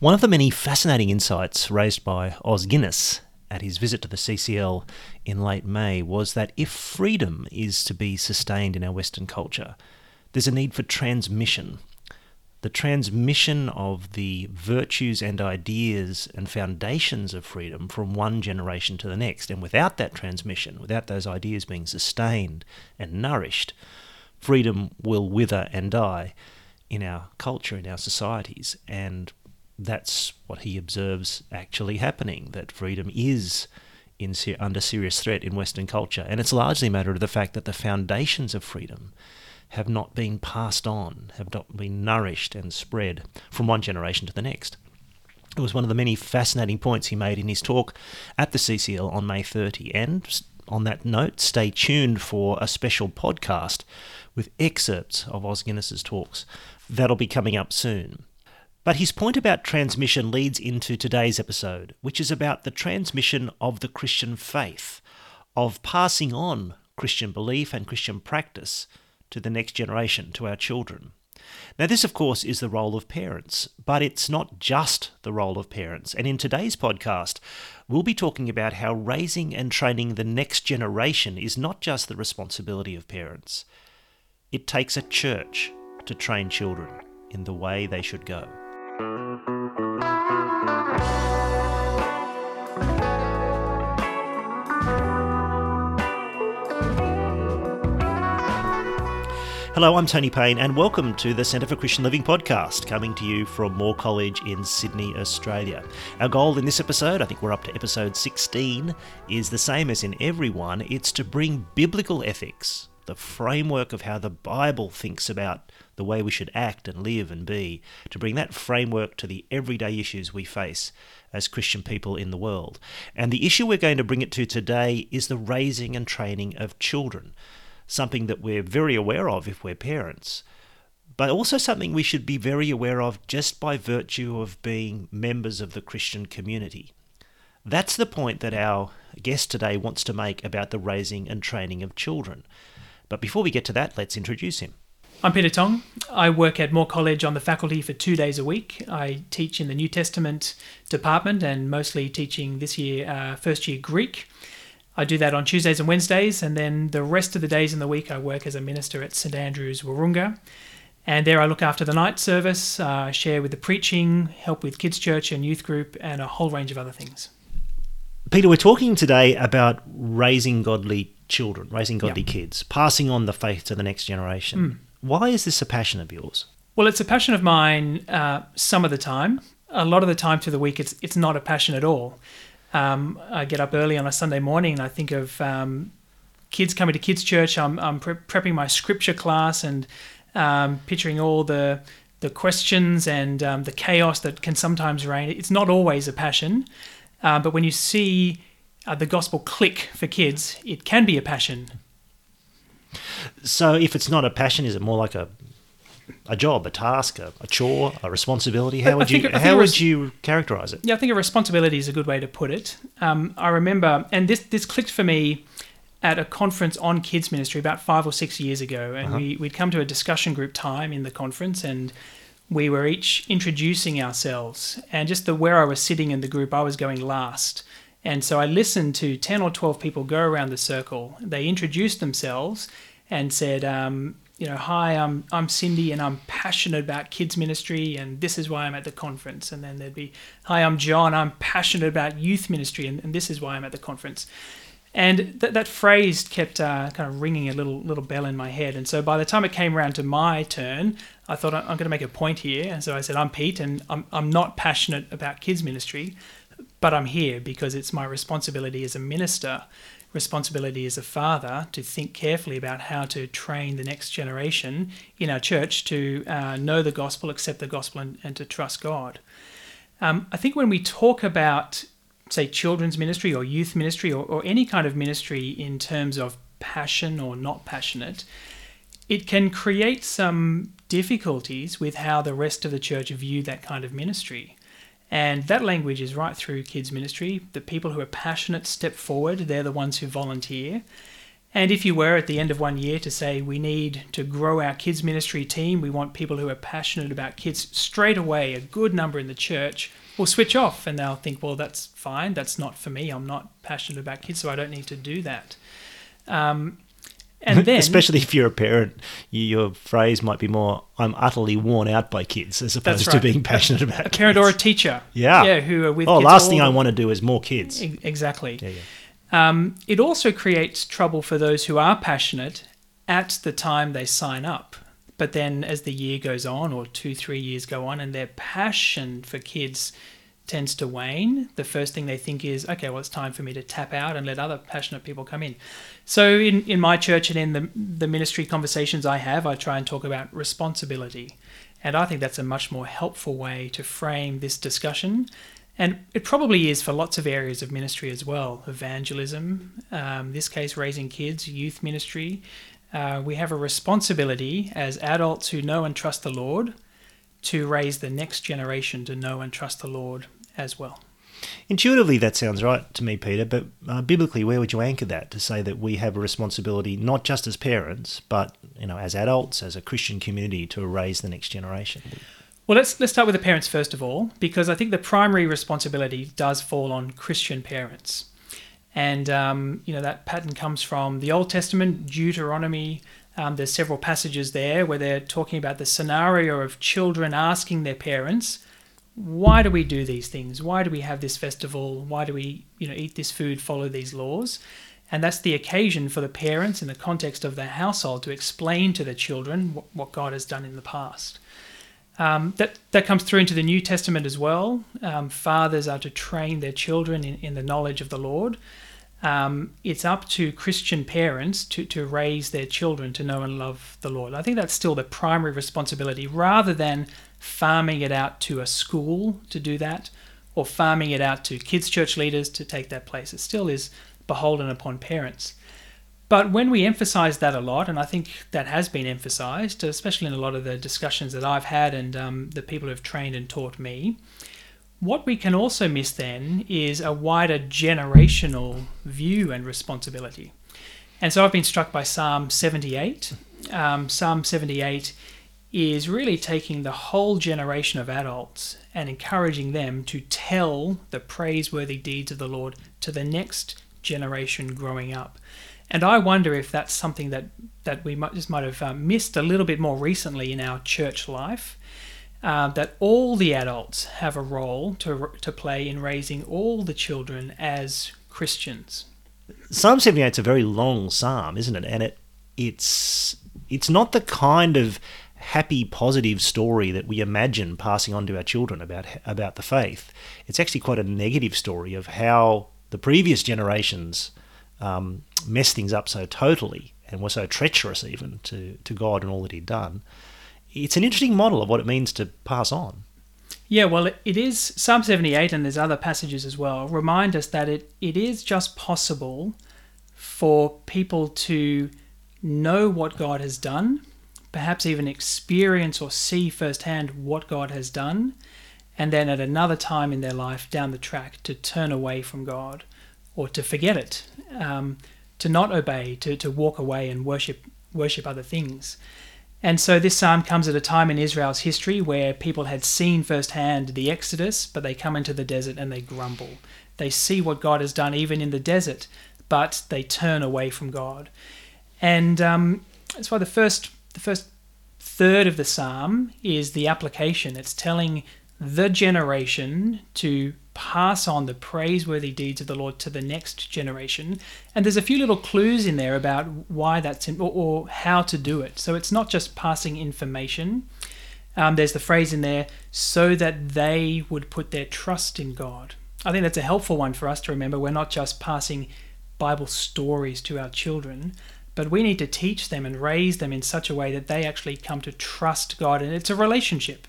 One of the many fascinating insights raised by Os Guinness at his visit to the CCL in late May was that if freedom is to be sustained in our Western culture, there's a need for transmission. The transmission of the virtues and ideas and foundations of freedom from one generation to the next. And without that transmission, without those ideas being sustained and nourished, freedom will wither and die in our culture, in our societies. And that's what he observes actually happening that freedom is in, under serious threat in Western culture. And it's largely a matter of the fact that the foundations of freedom have not been passed on, have not been nourished and spread from one generation to the next. It was one of the many fascinating points he made in his talk at the CCL on May 30. And on that note, stay tuned for a special podcast with excerpts of Os Guinness's talks that'll be coming up soon. But his point about transmission leads into today's episode, which is about the transmission of the Christian faith, of passing on Christian belief and Christian practice to the next generation, to our children. Now, this, of course, is the role of parents, but it's not just the role of parents. And in today's podcast, we'll be talking about how raising and training the next generation is not just the responsibility of parents, it takes a church to train children in the way they should go. Hello, I'm Tony Payne, and welcome to the Centre for Christian Living podcast, coming to you from Moore College in Sydney, Australia. Our goal in this episode, I think we're up to episode 16, is the same as in every one it's to bring biblical ethics, the framework of how the Bible thinks about the way we should act and live and be, to bring that framework to the everyday issues we face as Christian people in the world. And the issue we're going to bring it to today is the raising and training of children something that we're very aware of if we're parents, but also something we should be very aware of just by virtue of being members of the Christian community. That's the point that our guest today wants to make about the raising and training of children. But before we get to that, let's introduce him. I'm Peter Tong. I work at Moore College on the faculty for two days a week. I teach in the New Testament department and mostly teaching this year uh, first year Greek. I do that on Tuesdays and Wednesdays, and then the rest of the days in the week I work as a minister at St Andrew's Wahroonga. And there I look after the night service, uh, share with the preaching, help with kids' church and youth group, and a whole range of other things. Peter, we're talking today about raising godly children, raising godly kids, passing on the faith to the next generation. Mm. Why is this a passion of yours? Well, it's a passion of mine uh, some of the time. A lot of the time through the week, it's, it's not a passion at all um, I get up early on a Sunday morning and I think of um, kids coming to kids' church. I'm, I'm pre- prepping my scripture class and um, picturing all the the questions and um, the chaos that can sometimes reign. It's not always a passion, uh, but when you see uh, the gospel click for kids, it can be a passion. So, if it's not a passion, is it more like a a job, a task, a, a chore, a responsibility? How would you how would you characterize it? Yeah, I think a responsibility is a good way to put it. Um, I remember, and this this clicked for me at a conference on kids ministry about five or six years ago, and uh-huh. we we'd come to a discussion group time in the conference, and we were each introducing ourselves, and just the where I was sitting in the group, I was going last. And so I listened to 10 or 12 people go around the circle. They introduced themselves and said, um, you know, hi, I'm I'm Cindy and I'm passionate about kids ministry and this is why I'm at the conference. And then there'd be, hi, I'm John, I'm passionate about youth ministry and, and this is why I'm at the conference. And th- that phrase kept uh, kind of ringing a little little bell in my head. And so by the time it came around to my turn, I thought I'm going to make a point here. And so I said, I'm Pete, and I'm I'm not passionate about kids ministry, but I'm here because it's my responsibility as a minister responsibility as a father to think carefully about how to train the next generation in our church to uh, know the gospel, accept the gospel, and, and to trust God. Um, I think when we talk about, say, children's ministry or youth ministry or, or any kind of ministry in terms of passion or not passionate, it can create some difficulties with how the rest of the church view that kind of ministry. And that language is right through kids' ministry. The people who are passionate step forward, they're the ones who volunteer. And if you were at the end of one year to say, we need to grow our kids' ministry team, we want people who are passionate about kids, straight away, a good number in the church will switch off and they'll think, well, that's fine. That's not for me. I'm not passionate about kids, so I don't need to do that. Um, and then, especially if you're a parent, your phrase might be more "I'm utterly worn out by kids" as opposed right. to being passionate about a kids. parent or a teacher. Yeah, yeah, who are with. Oh, last thing I want to do is more kids. Exactly. Yeah, yeah. Um, it also creates trouble for those who are passionate at the time they sign up. But then as the year goes on, or two, three years go on, and their passion for kids tends to wane, the first thing they think is, okay, well, it's time for me to tap out and let other passionate people come in. So in, in my church and in the, the ministry conversations I have, I try and talk about responsibility. And I think that's a much more helpful way to frame this discussion and it probably is for lots of areas of ministry as well evangelism, um, this case, raising kids, youth ministry. Uh, we have a responsibility as adults who know and trust the Lord to raise the next generation to know and trust the Lord as well. Intuitively, that sounds right to me, Peter, but uh, biblically, where would you anchor that to say that we have a responsibility not just as parents, but you know, as adults, as a Christian community, to raise the next generation? Well, let's let's start with the parents first of all, because I think the primary responsibility does fall on Christian parents, and um, you know that pattern comes from the Old Testament, Deuteronomy. Um, there's several passages there where they're talking about the scenario of children asking their parents, "Why do we do these things? Why do we have this festival? Why do we, you know, eat this food, follow these laws?" And that's the occasion for the parents, in the context of their household, to explain to the children what, what God has done in the past. Um, that that comes through into the New Testament as well. Um, fathers are to train their children in, in the knowledge of the Lord. Um, it's up to Christian parents to, to raise their children to know and love the Lord. I think that's still the primary responsibility rather than farming it out to a school to do that or farming it out to kids' church leaders to take that place. It still is beholden upon parents. But when we emphasize that a lot, and I think that has been emphasized, especially in a lot of the discussions that I've had and um, the people who've trained and taught me, what we can also miss then is a wider generational view and responsibility. And so I've been struck by Psalm 78. Um, Psalm 78 is really taking the whole generation of adults and encouraging them to tell the praiseworthy deeds of the Lord to the next generation growing up. And I wonder if that's something that, that we might, just might have uh, missed a little bit more recently in our church life. Uh, that all the adults have a role to, to play in raising all the children as Christians. Psalm 78 is a very long psalm, isn't it? And it it's it's not the kind of happy, positive story that we imagine passing on to our children about about the faith. It's actually quite a negative story of how the previous generations um, messed things up so totally and were so treacherous even to, to God and all that He'd done. It's an interesting model of what it means to pass on. Yeah, well, it is Psalm 78, and there's other passages as well, remind us that it, it is just possible for people to know what God has done, perhaps even experience or see firsthand what God has done, and then at another time in their life down the track to turn away from God or to forget it, um, to not obey, to, to walk away and worship worship other things. And so this psalm comes at a time in Israel's history where people had seen firsthand the Exodus, but they come into the desert and they grumble. They see what God has done even in the desert, but they turn away from God. And um, that's why the first the first third of the psalm is the application. It's telling the generation to pass on the praiseworthy deeds of the Lord to the next generation. And there's a few little clues in there about why that's in, or, or how to do it. So it's not just passing information. Um, there's the phrase in there, so that they would put their trust in God. I think that's a helpful one for us to remember. We're not just passing Bible stories to our children, but we need to teach them and raise them in such a way that they actually come to trust God. And it's a relationship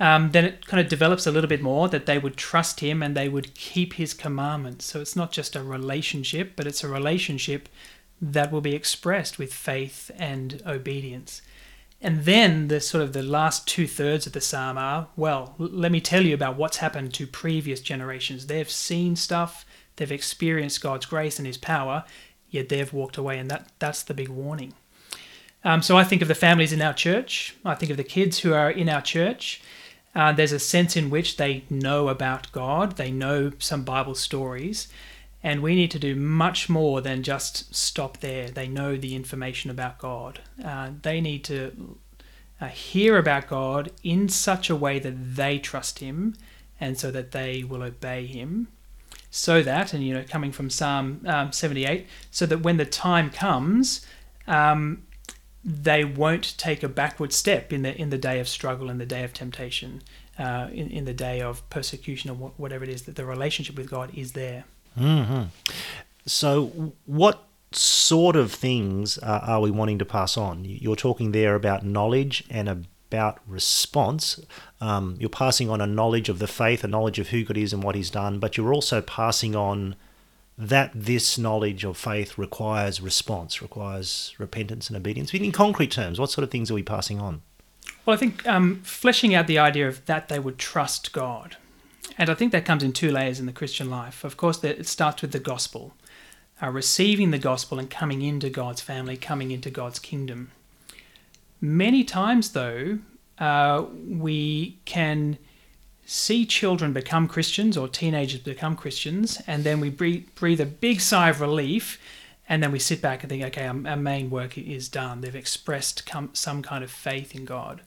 um, then it kind of develops a little bit more that they would trust him and they would keep his commandments. So it's not just a relationship, but it's a relationship that will be expressed with faith and obedience. And then the sort of the last two thirds of the psalm are, well, let me tell you about what's happened to previous generations. They've seen stuff, they've experienced God's grace and his power. yet they've walked away, and that that's the big warning. Um, so I think of the families in our church. I think of the kids who are in our church. Uh, there's a sense in which they know about God, they know some Bible stories, and we need to do much more than just stop there. They know the information about God. Uh, they need to uh, hear about God in such a way that they trust Him and so that they will obey Him. So that, and you know, coming from Psalm um, 78, so that when the time comes, um, they won't take a backward step in the in the day of struggle, in the day of temptation, uh, in in the day of persecution, or whatever it is. That the relationship with God is there. Mm-hmm. So, what sort of things uh, are we wanting to pass on? You're talking there about knowledge and about response. Um, you're passing on a knowledge of the faith, a knowledge of who God is and what He's done, but you're also passing on that this knowledge of faith requires response, requires repentance and obedience. But in concrete terms, what sort of things are we passing on? Well, I think um, fleshing out the idea of that they would trust God. And I think that comes in two layers in the Christian life. Of course, it starts with the gospel, uh, receiving the gospel and coming into God's family, coming into God's kingdom. Many times, though, uh, we can see children become Christians or teenagers become Christians, and then we breathe, breathe a big sigh of relief, and then we sit back and think, okay, our, our main work is done. They've expressed com- some kind of faith in God.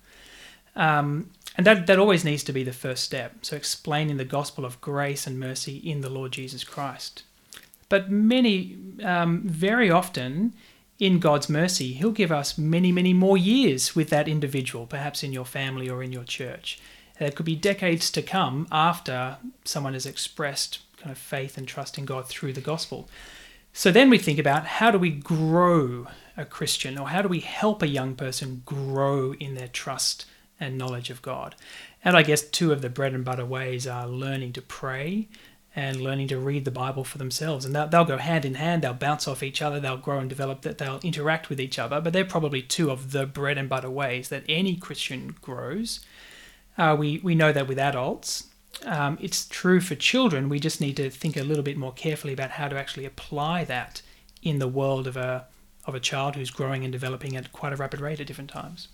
Um, and that, that always needs to be the first step. So, explaining the gospel of grace and mercy in the Lord Jesus Christ. But many, um, very often, in God's mercy, He'll give us many, many more years with that individual, perhaps in your family or in your church. It could be decades to come after someone has expressed kind of faith and trust in God through the gospel. So then we think about how do we grow a Christian or how do we help a young person grow in their trust and knowledge of God? And I guess two of the bread and butter ways are learning to pray and learning to read the Bible for themselves. And they'll, they'll go hand in hand, they'll bounce off each other, they'll grow and develop, that they'll interact with each other. But they're probably two of the bread and butter ways that any Christian grows. Uh, we, we know that with adults. Um, it's true for children. We just need to think a little bit more carefully about how to actually apply that in the world of a of a child who's growing and developing at quite a rapid rate at different times.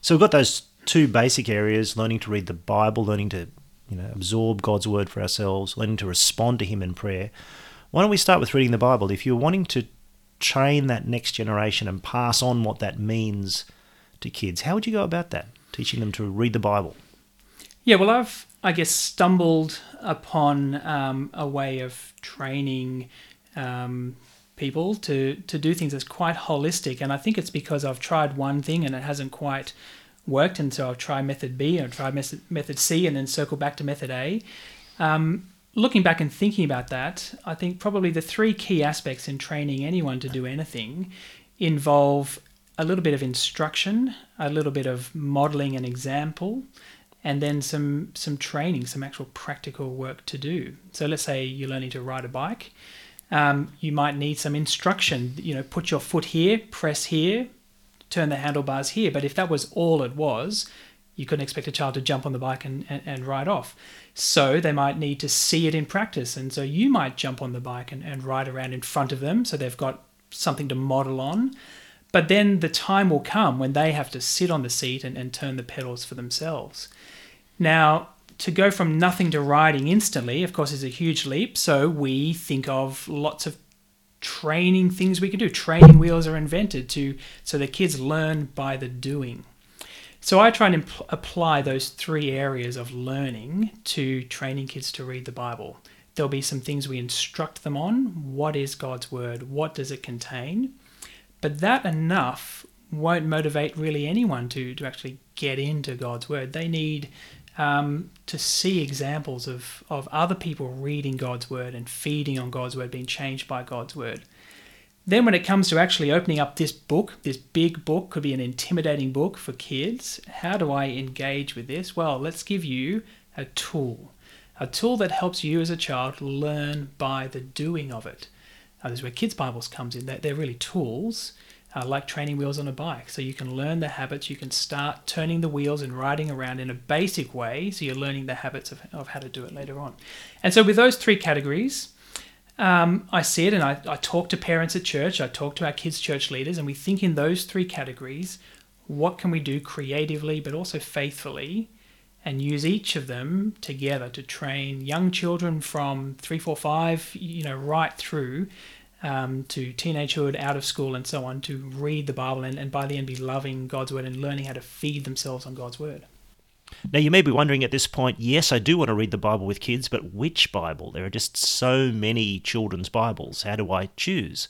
So we've got those two basic areas: learning to read the Bible, learning to you know absorb God's word for ourselves, learning to respond to Him in prayer. Why don't we start with reading the Bible? If you're wanting to train that next generation and pass on what that means to kids, how would you go about that? Teaching them to read the Bible? Yeah, well, I've, I guess, stumbled upon um, a way of training um, people to, to do things that's quite holistic. And I think it's because I've tried one thing and it hasn't quite worked. And so I've tried method B and I've tried method, method C and then circle back to method A. Um, looking back and thinking about that, I think probably the three key aspects in training anyone to do anything involve a little bit of instruction, a little bit of modeling and example, and then some some training, some actual practical work to do. So let's say you're learning to ride a bike. Um, you might need some instruction. You know, put your foot here, press here, turn the handlebars here. But if that was all it was, you couldn't expect a child to jump on the bike and, and, and ride off. So they might need to see it in practice. And so you might jump on the bike and, and ride around in front of them so they've got something to model on. But then the time will come when they have to sit on the seat and, and turn the pedals for themselves. Now, to go from nothing to riding instantly, of course, is a huge leap. So we think of lots of training things we can do. Training wheels are invented to so the kids learn by the doing. So I try and apply those three areas of learning to training kids to read the Bible. There'll be some things we instruct them on. What is God's word? What does it contain? But that enough won't motivate really anyone to, to actually get into God's Word. They need um, to see examples of, of other people reading God's Word and feeding on God's Word, being changed by God's Word. Then, when it comes to actually opening up this book, this big book, could be an intimidating book for kids, how do I engage with this? Well, let's give you a tool, a tool that helps you as a child learn by the doing of it. Uh, this is where Kids Bibles comes in. They're, they're really tools, uh, like training wheels on a bike. So you can learn the habits. You can start turning the wheels and riding around in a basic way. So you're learning the habits of, of how to do it later on. And so with those three categories, um, I see it and I, I talk to parents at church, I talk to our kids' church leaders, and we think in those three categories what can we do creatively but also faithfully and use each of them together to train young children from three, four, five, you know, right through um, to teenagehood, out of school, and so on, to read the Bible and, and by the end be loving God's word and learning how to feed themselves on God's word. Now, you may be wondering at this point, yes, I do want to read the Bible with kids, but which Bible? There are just so many children's Bibles. How do I choose?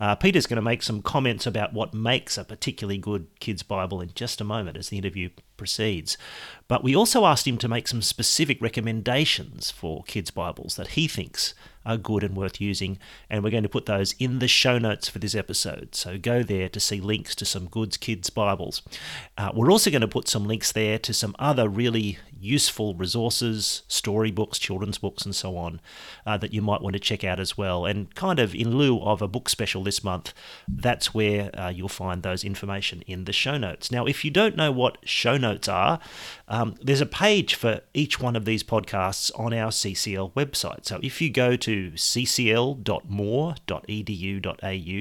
Uh, Peter's going to make some comments about what makes a particularly good kids' Bible in just a moment as the interview proceeds. But we also asked him to make some specific recommendations for kids' Bibles that he thinks are good and worth using, and we're going to put those in the show notes for this episode. So go there to see links to some good kids' Bibles. Uh, we're also going to put some links there to some other really useful resources, storybooks, children's books, and so on uh, that you might want to check out as well. And kind of in lieu of a book special this month, that's where uh, you'll find those information in the show notes. Now, if you don't know what show notes are, um, there's a page for each one of these podcasts on our CCL website. So if you go to ccl.moore.edu.au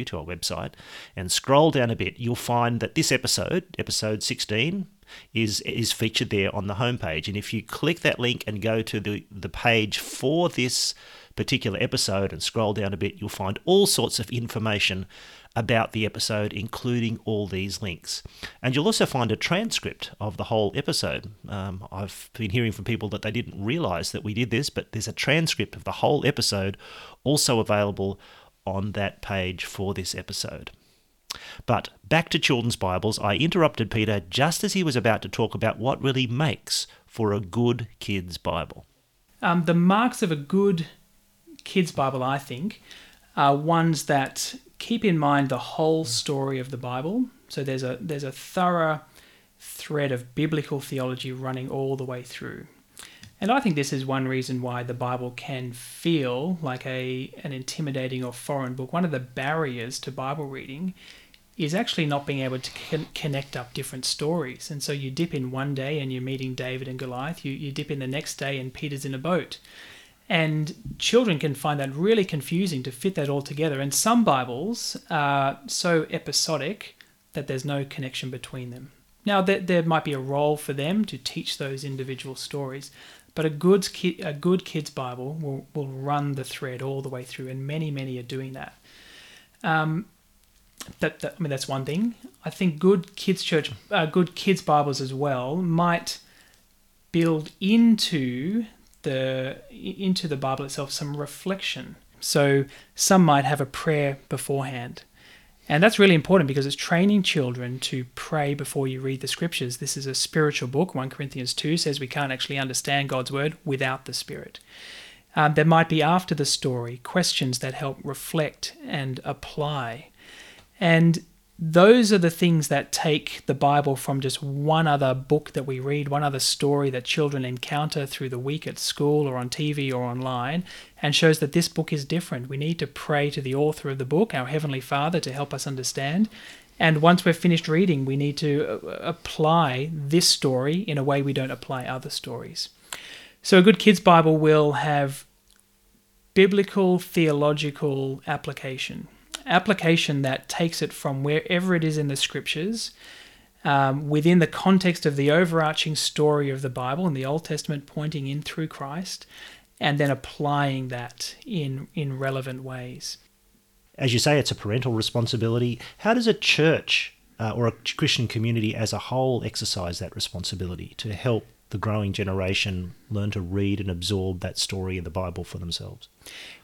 to our website and scroll down a bit, you'll find that this episode, episode 16, is is featured there on the homepage. And if you click that link and go to the, the page for this particular episode and scroll down a bit, you'll find all sorts of information about the episode, including all these links. And you'll also find a transcript of the whole episode. Um, I've been hearing from people that they didn't realize that we did this, but there's a transcript of the whole episode also available on that page for this episode. But back to children's Bibles, I interrupted Peter just as he was about to talk about what really makes for a good kid's Bible. Um, the marks of a good kid's Bible, I think, are ones that keep in mind the whole story of the Bible. So there's a there's a thorough thread of biblical theology running all the way through. And I think this is one reason why the Bible can feel like a an intimidating or foreign book. One of the barriers to Bible reading is actually not being able to con- connect up different stories. And so you dip in one day and you're meeting David and Goliath, you, you dip in the next day and Peter's in a boat. And children can find that really confusing to fit that all together. And some Bibles are so episodic that there's no connection between them. Now, there, there might be a role for them to teach those individual stories, but a good, ki- a good kid's Bible will, will run the thread all the way through, and many, many are doing that. Um, that, that I mean, that's one thing. I think good kids' church, uh, good kids' Bibles as well might build into the into the Bible itself some reflection. So some might have a prayer beforehand. And that's really important because it's training children to pray before you read the scriptures. This is a spiritual book. 1 Corinthians 2 says we can't actually understand God's word without the Spirit. Um, there might be after the story questions that help reflect and apply. And those are the things that take the Bible from just one other book that we read, one other story that children encounter through the week at school or on TV or online, and shows that this book is different. We need to pray to the author of the book, our Heavenly Father, to help us understand. And once we're finished reading, we need to uh, apply this story in a way we don't apply other stories. So, a good kids' Bible will have biblical theological application application that takes it from wherever it is in the scriptures um, within the context of the overarching story of the Bible and the Old Testament, pointing in through Christ, and then applying that in in relevant ways. As you say, it's a parental responsibility. How does a church uh, or a Christian community as a whole exercise that responsibility to help the growing generation learn to read and absorb that story in the Bible for themselves?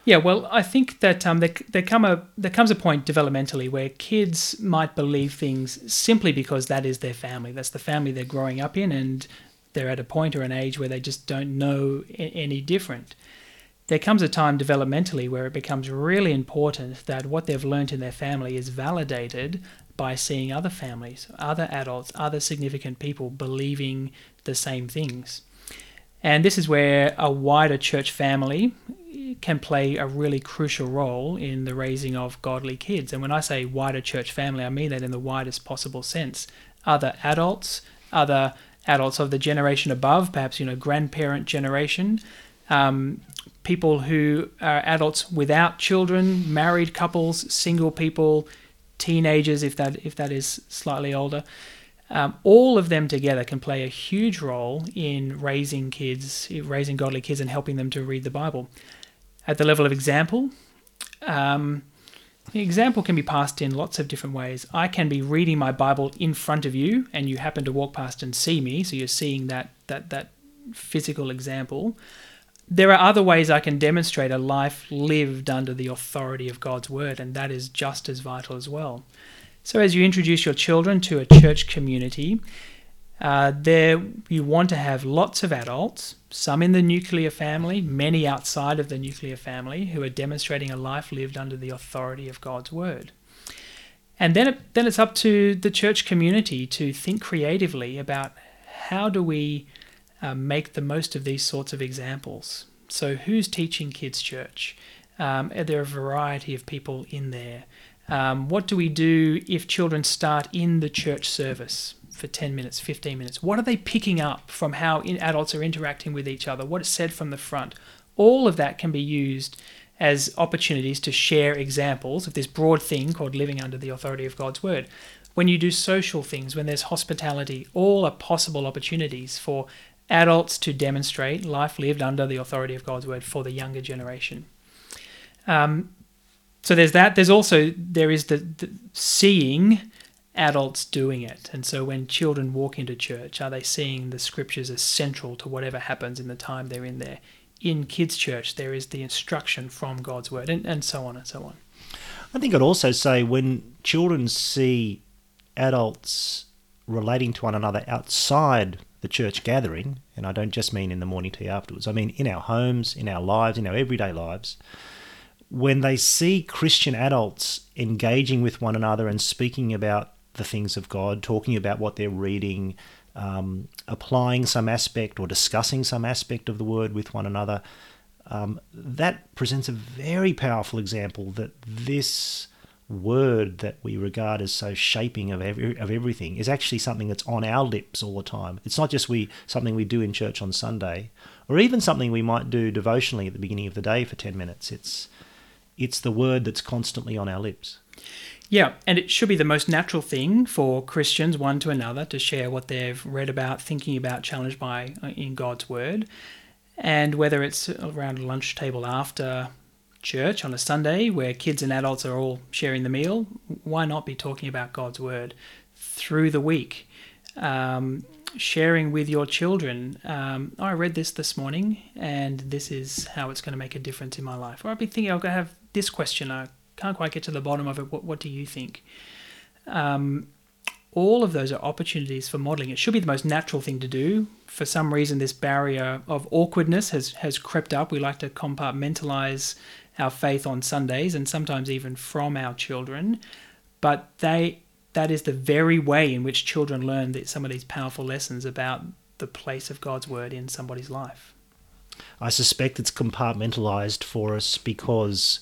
Yeah, well, I think that um, there, there, come a, there comes a point developmentally where kids might believe things simply because that is their family. That's the family they're growing up in, and they're at a point or an age where they just don't know any different. There comes a time developmentally where it becomes really important that what they've learned in their family is validated by seeing other families, other adults, other significant people believing the same things. And this is where a wider church family can play a really crucial role in the raising of godly kids. And when I say wider church family, I mean that in the widest possible sense. Other adults, other adults of the generation above, perhaps you know grandparent generation, um, people who are adults without children, married couples, single people, teenagers, if that if that is slightly older. Um, all of them together can play a huge role in raising kids, raising godly kids, and helping them to read the Bible. At the level of example, um, the example can be passed in lots of different ways. I can be reading my Bible in front of you, and you happen to walk past and see me, so you're seeing that that that physical example. There are other ways I can demonstrate a life lived under the authority of God's word, and that is just as vital as well. So, as you introduce your children to a church community, uh, there you want to have lots of adults, some in the nuclear family, many outside of the nuclear family, who are demonstrating a life lived under the authority of God's word. And then, it, then it's up to the church community to think creatively about how do we uh, make the most of these sorts of examples. So, who's teaching kids' church? Um, are there a variety of people in there? Um, what do we do if children start in the church service for 10 minutes, 15 minutes? What are they picking up from how adults are interacting with each other? What is said from the front? All of that can be used as opportunities to share examples of this broad thing called living under the authority of God's word. When you do social things, when there's hospitality, all are possible opportunities for adults to demonstrate life lived under the authority of God's word for the younger generation. Um, so there's that. There's also there is the, the seeing adults doing it. And so when children walk into church, are they seeing the scriptures as central to whatever happens in the time they're in there? In kids' church, there is the instruction from God's word, and, and so on and so on. I think I'd also say when children see adults relating to one another outside the church gathering, and I don't just mean in the morning tea afterwards, I mean in our homes, in our lives, in our everyday lives, when they see Christian adults engaging with one another and speaking about the things of God, talking about what they're reading, um, applying some aspect or discussing some aspect of the word with one another, um, that presents a very powerful example that this word that we regard as so shaping of every, of everything is actually something that's on our lips all the time. It's not just we something we do in church on Sunday, or even something we might do devotionally at the beginning of the day for ten minutes. It's it's the word that's constantly on our lips. Yeah, and it should be the most natural thing for Christians, one to another, to share what they've read about, thinking about, challenged by uh, in God's Word. And whether it's around a lunch table after church on a Sunday where kids and adults are all sharing the meal, why not be talking about God's Word through the week? Um, sharing with your children, um, oh, I read this this morning and this is how it's going to make a difference in my life. Or I'll be thinking, I'll have this question. I can't quite get to the bottom of it. What, what do you think? Um, all of those are opportunities for modeling. It should be the most natural thing to do. For some reason, this barrier of awkwardness has, has crept up. We like to compartmentalize our faith on Sundays and sometimes even from our children. But they that is the very way in which children learn that some of these powerful lessons about the place of God's word in somebody's life. I suspect it's compartmentalized for us because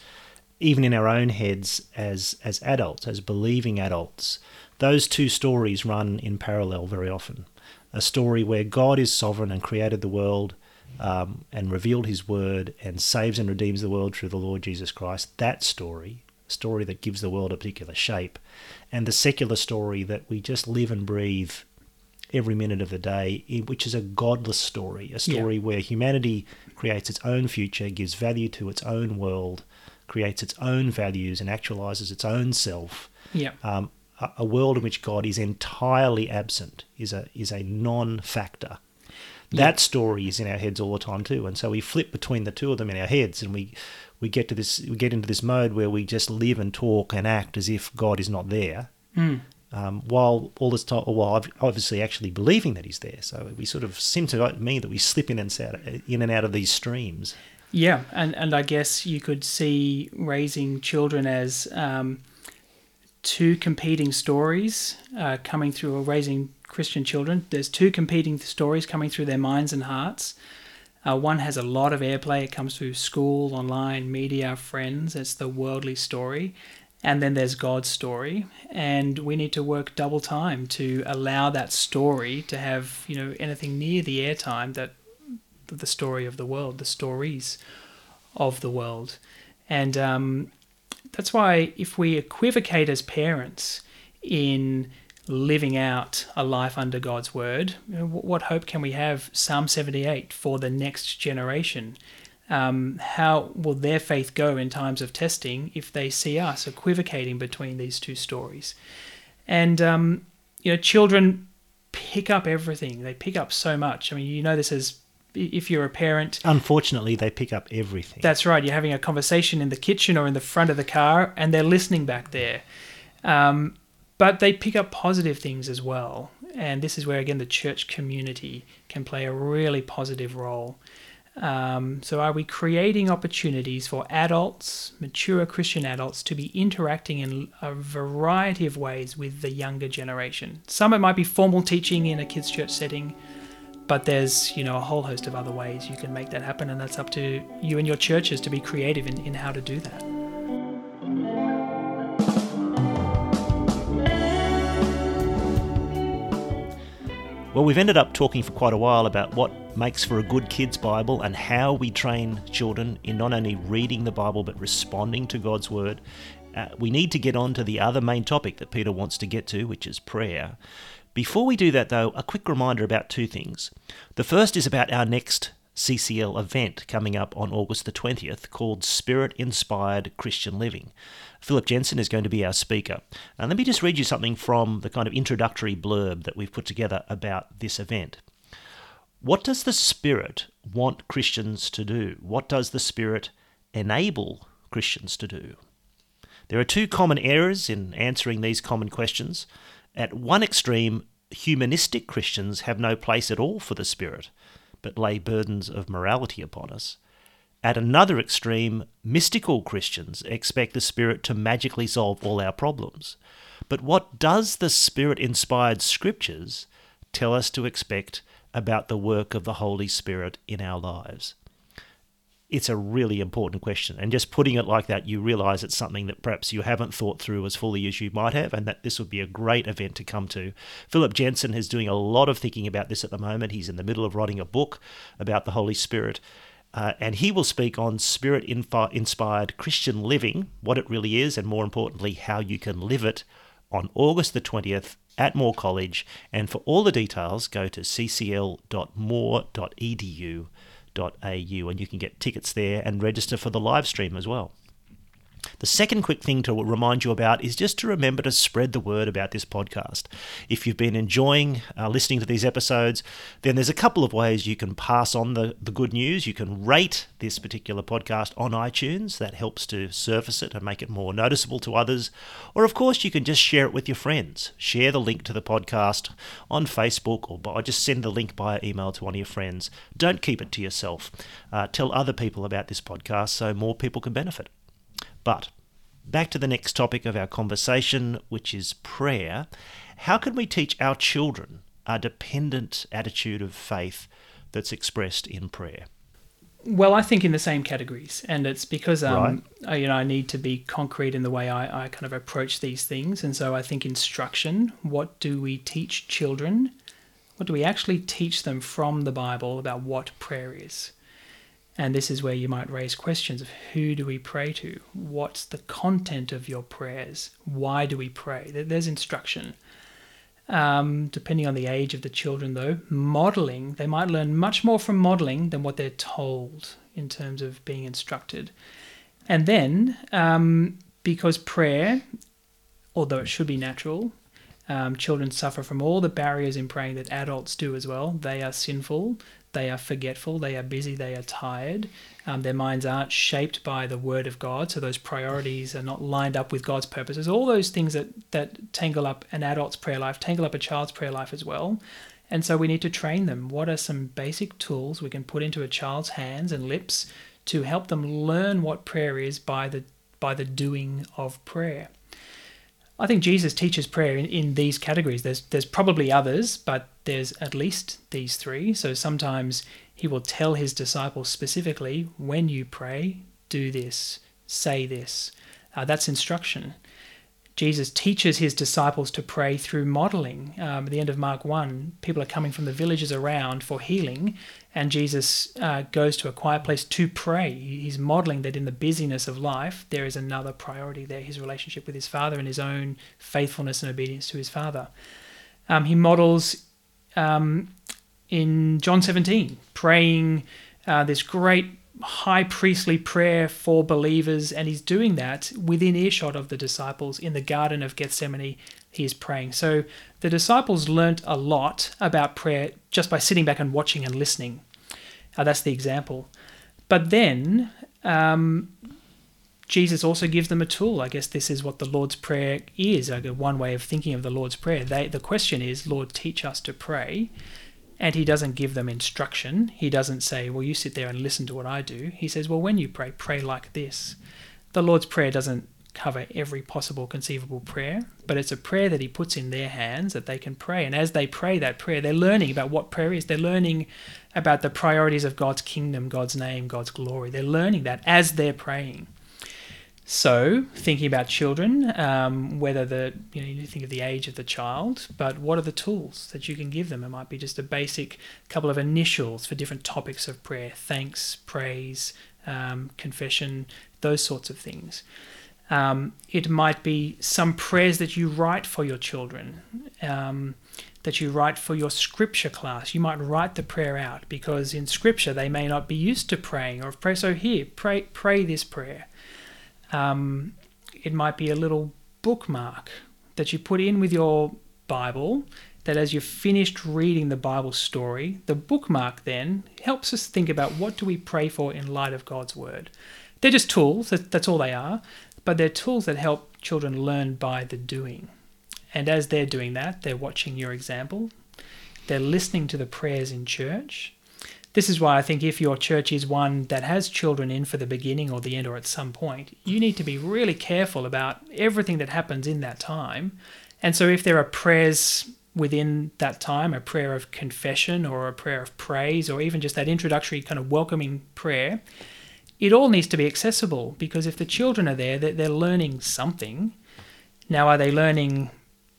even in our own heads as as adults, as believing adults, those two stories run in parallel very often. A story where God is sovereign and created the world um, and revealed His word and saves and redeems the world through the Lord Jesus Christ. That story, a story that gives the world a particular shape, and the secular story that we just live and breathe every minute of the day, which is a godless story, a story yeah. where humanity creates its own future, gives value to its own world, creates its own values and actualizes its own self. Yeah. Um, a, a, world in which God is entirely absent is a is a non-factor. That story is in our heads all the time too, and so we flip between the two of them in our heads, and we we get to this we get into this mode where we just live and talk and act as if God is not there. Mm. Um, while all this time, while obviously actually believing that he's there, so we sort of seem to me that we slip in and out, in and out of these streams. Yeah, and, and I guess you could see raising children as um, two competing stories uh, coming through, or raising Christian children. There's two competing stories coming through their minds and hearts. Uh, one has a lot of airplay. It comes through school, online, media, friends. It's the worldly story. And then there's God's story. And we need to work double time to allow that story to have, you know, anything near the airtime that the story of the world, the stories of the world. And um, that's why if we equivocate as parents in living out a life under God's word, what hope can we have, Psalm 78, for the next generation? Um, how will their faith go in times of testing if they see us equivocating between these two stories? And, um, you know, children pick up everything. They pick up so much. I mean, you know this as if you're a parent. Unfortunately, they pick up everything. That's right. You're having a conversation in the kitchen or in the front of the car, and they're listening back there. Um, but they pick up positive things as well. And this is where, again, the church community can play a really positive role. Um, so, are we creating opportunities for adults, mature Christian adults, to be interacting in a variety of ways with the younger generation? Some it might be formal teaching in a kids' church setting, but there's you know a whole host of other ways you can make that happen, and that's up to you and your churches to be creative in, in how to do that. Well, we've ended up talking for quite a while about what makes for a good kids' Bible and how we train children in not only reading the Bible but responding to God's Word. Uh, we need to get on to the other main topic that Peter wants to get to, which is prayer. Before we do that, though, a quick reminder about two things. The first is about our next CCL event coming up on August the 20th called Spirit Inspired Christian Living. Philip Jensen is going to be our speaker. And let me just read you something from the kind of introductory blurb that we've put together about this event. What does the Spirit want Christians to do? What does the Spirit enable Christians to do? There are two common errors in answering these common questions. At one extreme, humanistic Christians have no place at all for the Spirit, but lay burdens of morality upon us. At another extreme, mystical Christians expect the Spirit to magically solve all our problems. But what does the Spirit inspired scriptures tell us to expect about the work of the Holy Spirit in our lives? It's a really important question. And just putting it like that, you realize it's something that perhaps you haven't thought through as fully as you might have, and that this would be a great event to come to. Philip Jensen is doing a lot of thinking about this at the moment. He's in the middle of writing a book about the Holy Spirit. Uh, and he will speak on spirit inspired Christian living, what it really is, and more importantly, how you can live it on August the 20th at Moore College. And for all the details, go to ccl.moore.edu.au and you can get tickets there and register for the live stream as well. The second quick thing to remind you about is just to remember to spread the word about this podcast. If you've been enjoying uh, listening to these episodes, then there's a couple of ways you can pass on the, the good news. You can rate this particular podcast on iTunes, that helps to surface it and make it more noticeable to others. Or, of course, you can just share it with your friends. Share the link to the podcast on Facebook or by, just send the link by email to one of your friends. Don't keep it to yourself. Uh, tell other people about this podcast so more people can benefit. But back to the next topic of our conversation, which is prayer. How can we teach our children a dependent attitude of faith that's expressed in prayer? Well, I think in the same categories, and it's because um, right. you know I need to be concrete in the way I, I kind of approach these things, and so I think instruction. What do we teach children? What do we actually teach them from the Bible about what prayer is? And this is where you might raise questions of who do we pray to? What's the content of your prayers? Why do we pray? There's instruction. Um, depending on the age of the children, though, modeling, they might learn much more from modeling than what they're told in terms of being instructed. And then, um, because prayer, although it should be natural, um, children suffer from all the barriers in praying that adults do as well. They are sinful, they are forgetful, they are busy, they are tired. Um, their minds aren't shaped by the Word of God, so those priorities are not lined up with God's purposes. All those things that, that tangle up an adult's prayer life tangle up a child's prayer life as well. And so we need to train them. What are some basic tools we can put into a child's hands and lips to help them learn what prayer is by the by the doing of prayer? I think Jesus teaches prayer in, in these categories. There's there's probably others, but there's at least these three. So sometimes he will tell his disciples specifically, when you pray, do this, say this. Uh, that's instruction. Jesus teaches his disciples to pray through modeling. Um, at the end of Mark 1, people are coming from the villages around for healing, and Jesus uh, goes to a quiet place to pray. He's modeling that in the busyness of life, there is another priority there his relationship with his Father and his own faithfulness and obedience to his Father. Um, he models um, in John 17, praying uh, this great high priestly prayer for believers, and he's doing that within earshot of the disciples in the Garden of Gethsemane. He is praying. So the disciples learnt a lot about prayer just by sitting back and watching and listening. Uh, that's the example. But then um, Jesus also gives them a tool. I guess this is what the Lord's Prayer is. One way of thinking of the Lord's Prayer. They, the question is, Lord, teach us to pray and he doesn't give them instruction. He doesn't say, Well, you sit there and listen to what I do. He says, Well, when you pray, pray like this. The Lord's Prayer doesn't cover every possible conceivable prayer, but it's a prayer that he puts in their hands that they can pray. And as they pray that prayer, they're learning about what prayer is. They're learning about the priorities of God's kingdom, God's name, God's glory. They're learning that as they're praying. So, thinking about children, um, whether the you know you think of the age of the child, but what are the tools that you can give them? It might be just a basic couple of initials for different topics of prayer: thanks, praise, um, confession, those sorts of things. Um, it might be some prayers that you write for your children, um, that you write for your scripture class. You might write the prayer out because in scripture they may not be used to praying or pray. So here, pray pray this prayer. Um, it might be a little bookmark that you put in with your Bible. That as you've finished reading the Bible story, the bookmark then helps us think about what do we pray for in light of God's word. They're just tools, that's all they are, but they're tools that help children learn by the doing. And as they're doing that, they're watching your example, they're listening to the prayers in church, this is why I think if your church is one that has children in for the beginning or the end or at some point, you need to be really careful about everything that happens in that time. And so if there are prayers within that time, a prayer of confession or a prayer of praise, or even just that introductory kind of welcoming prayer, it all needs to be accessible because if the children are there, they're learning something. Now, are they learning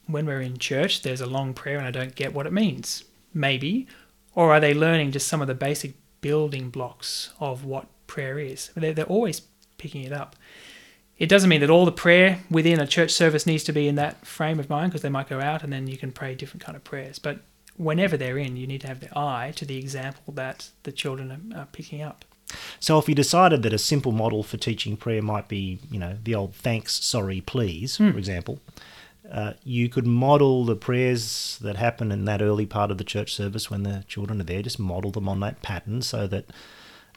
when we're in church, there's a long prayer and I don't get what it means? Maybe. Or are they learning just some of the basic building blocks of what prayer is? They're, they're always picking it up. It doesn't mean that all the prayer within a church service needs to be in that frame of mind because they might go out and then you can pray different kind of prayers. But whenever they're in, you need to have the eye to the example that the children are picking up. So if you decided that a simple model for teaching prayer might be, you know, the old thanks, sorry, please, mm. for example, uh, you could model the prayers that happen in that early part of the church service when the children are there, just model them on that pattern so that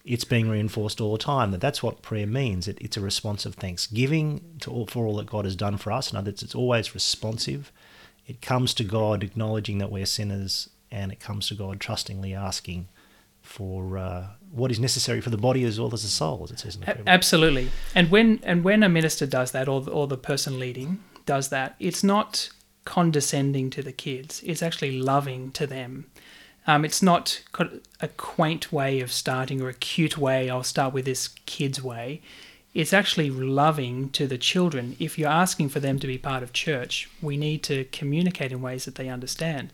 it's being reinforced all the time that that's what prayer means. It, it's a response of thanksgiving to all, for all that God has done for us. In other words, it's always responsive. It comes to God acknowledging that we're sinners, and it comes to God trustingly asking for uh, what is necessary for the body as well as the soul, as it says in the a- Absolutely. And when and when a minister does that, or the, or the person leading, does that, it's not condescending to the kids. It's actually loving to them. Um, it's not a quaint way of starting or a cute way. I'll start with this kid's way. It's actually loving to the children. If you're asking for them to be part of church, we need to communicate in ways that they understand.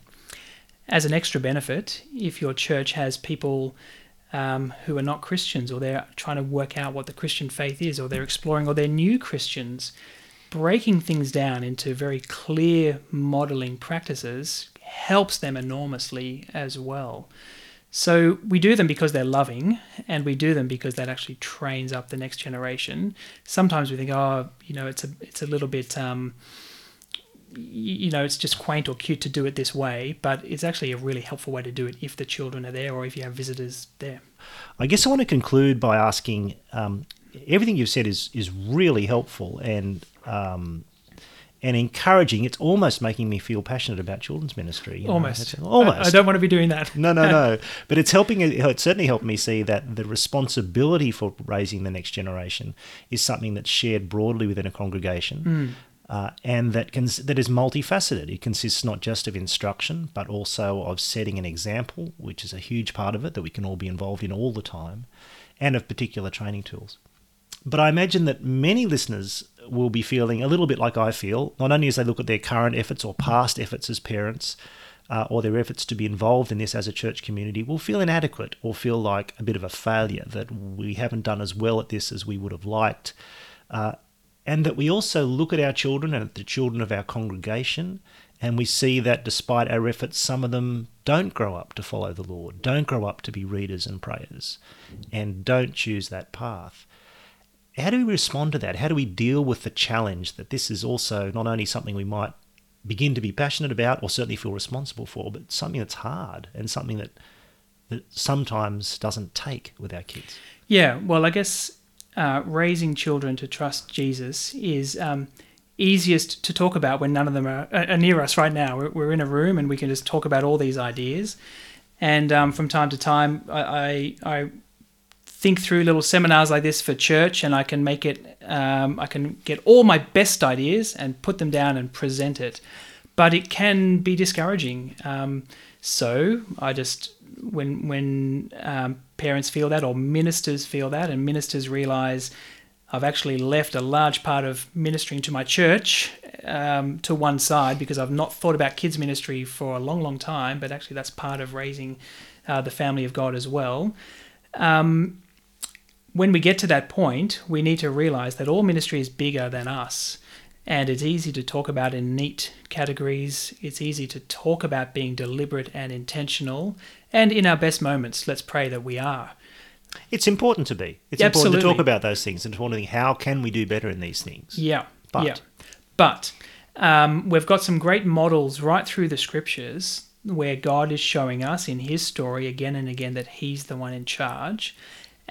As an extra benefit, if your church has people um, who are not Christians or they're trying to work out what the Christian faith is or they're exploring or they're new Christians, breaking things down into very clear modeling practices helps them enormously as well. So we do them because they're loving, and we do them because that actually trains up the next generation. Sometimes we think, oh, you know, it's a it's a little bit, um, you know, it's just quaint or cute to do it this way, but it's actually a really helpful way to do it if the children are there or if you have visitors there. I guess I want to conclude by asking. Um, everything you've said is is really helpful, and um, and encouraging. It's almost making me feel passionate about children's ministry. You know? Almost, almost. I, I, don't want to be doing that. no, no, no. But it's helping. It certainly helped me see that the responsibility for raising the next generation is something that's shared broadly within a congregation. Mm. Uh, and that that is multifaceted. It consists not just of instruction, but also of setting an example, which is a huge part of it that we can all be involved in all the time, and of particular training tools. But I imagine that many listeners will be feeling a little bit like I feel, not only as they look at their current efforts or past efforts as parents, uh, or their efforts to be involved in this as a church community, will feel inadequate or feel like a bit of a failure, that we haven't done as well at this as we would have liked. Uh, and that we also look at our children and at the children of our congregation, and we see that despite our efforts, some of them don't grow up to follow the Lord, don't grow up to be readers and prayers, and don't choose that path. How do we respond to that? How do we deal with the challenge that this is also not only something we might begin to be passionate about or certainly feel responsible for, but something that's hard and something that that sometimes doesn't take with our kids? Yeah, well, I guess uh, raising children to trust Jesus is um, easiest to talk about when none of them are, are near us right now. We're, we're, in a room and we can just talk about all these ideas. And um, from time to time, I, I, I think through little seminars like this for church, and I can make it. Um, I can get all my best ideas and put them down and present it, but it can be discouraging. Um, so I just when when um, parents feel that or ministers feel that, and ministers realize I've actually left a large part of ministering to my church um, to one side because I've not thought about kids ministry for a long, long time. But actually, that's part of raising uh, the family of God as well. Um, when we get to that point, we need to realize that all ministry is bigger than us. And it's easy to talk about in neat categories. It's easy to talk about being deliberate and intentional. And in our best moments, let's pray that we are. It's important to be. It's Absolutely. important to talk about those things and to think how can we do better in these things. Yeah. But. Yeah. But um, we've got some great models right through the scriptures where God is showing us in His story again and again that He's the one in charge.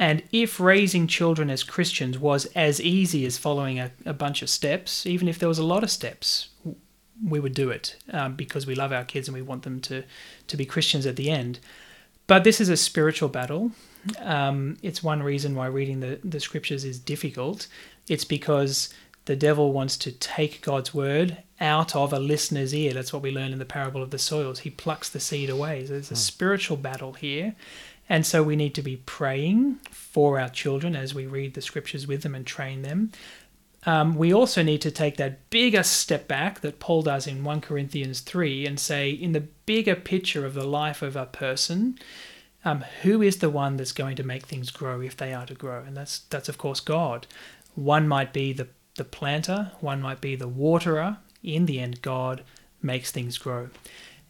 And if raising children as Christians was as easy as following a, a bunch of steps, even if there was a lot of steps, we would do it um, because we love our kids and we want them to, to be Christians at the end. But this is a spiritual battle. Um, it's one reason why reading the, the scriptures is difficult. It's because the devil wants to take God's word out of a listener's ear. That's what we learn in the parable of the soils. He plucks the seed away. So there's a hmm. spiritual battle here. And so we need to be praying for our children as we read the scriptures with them and train them. Um, we also need to take that bigger step back that Paul does in 1 Corinthians 3 and say, in the bigger picture of the life of a person, um, who is the one that's going to make things grow if they are to grow? And that's, that's of course, God. One might be the, the planter, one might be the waterer. In the end, God makes things grow.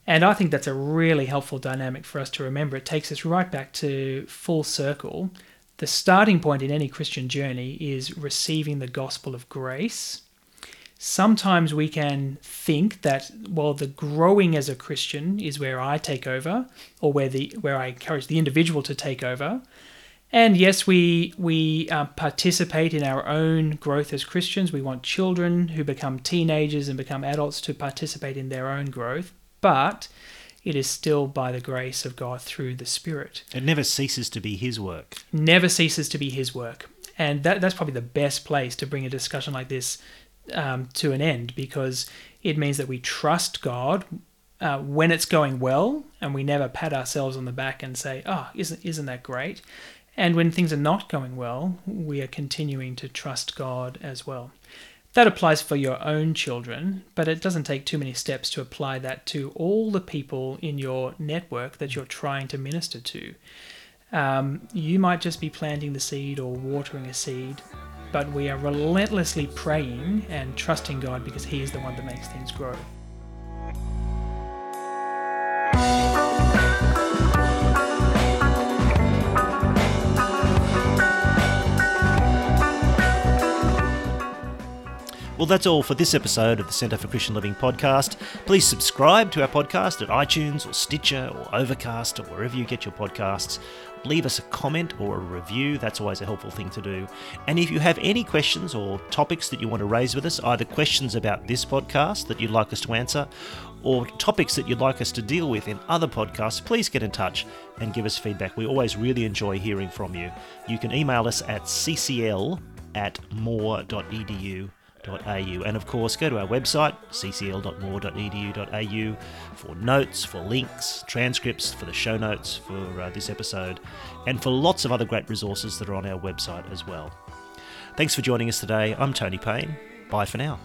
And I think that's a really helpful dynamic for us to remember. It takes us right back to full circle. The starting point in any Christian journey is receiving the gospel of grace. Sometimes we can think that, well, the growing as a Christian is where I take over, or where the where I encourage the individual to take over. And yes, we we uh, participate in our own growth as Christians. We want children who become teenagers and become adults to participate in their own growth but it is still by the grace of God through the Spirit. It never ceases to be His work. Never ceases to be His work. And that, that's probably the best place to bring a discussion like this um, to an end because it means that we trust God uh, when it's going well and we never pat ourselves on the back and say, oh, isn't, isn't that great? And when things are not going well, we are continuing to trust God as well. That applies for your own children, but it doesn't take too many steps to apply that to all the people in your network that you're trying to minister to. Um, you might just be planting the seed or watering a seed, but we are relentlessly praying and trusting God because He is the one that makes things grow. Well, that's all for this episode of the Centre for Christian Living podcast. Please subscribe to our podcast at iTunes or Stitcher or Overcast or wherever you get your podcasts. Leave us a comment or a review, that's always a helpful thing to do. And if you have any questions or topics that you want to raise with us, either questions about this podcast that you'd like us to answer or topics that you'd like us to deal with in other podcasts, please get in touch and give us feedback. We always really enjoy hearing from you. You can email us at ccl at moore.edu and of course, go to our website, ccl.moore.edu.au, for notes, for links, transcripts, for the show notes for uh, this episode, and for lots of other great resources that are on our website as well. Thanks for joining us today. I'm Tony Payne. Bye for now.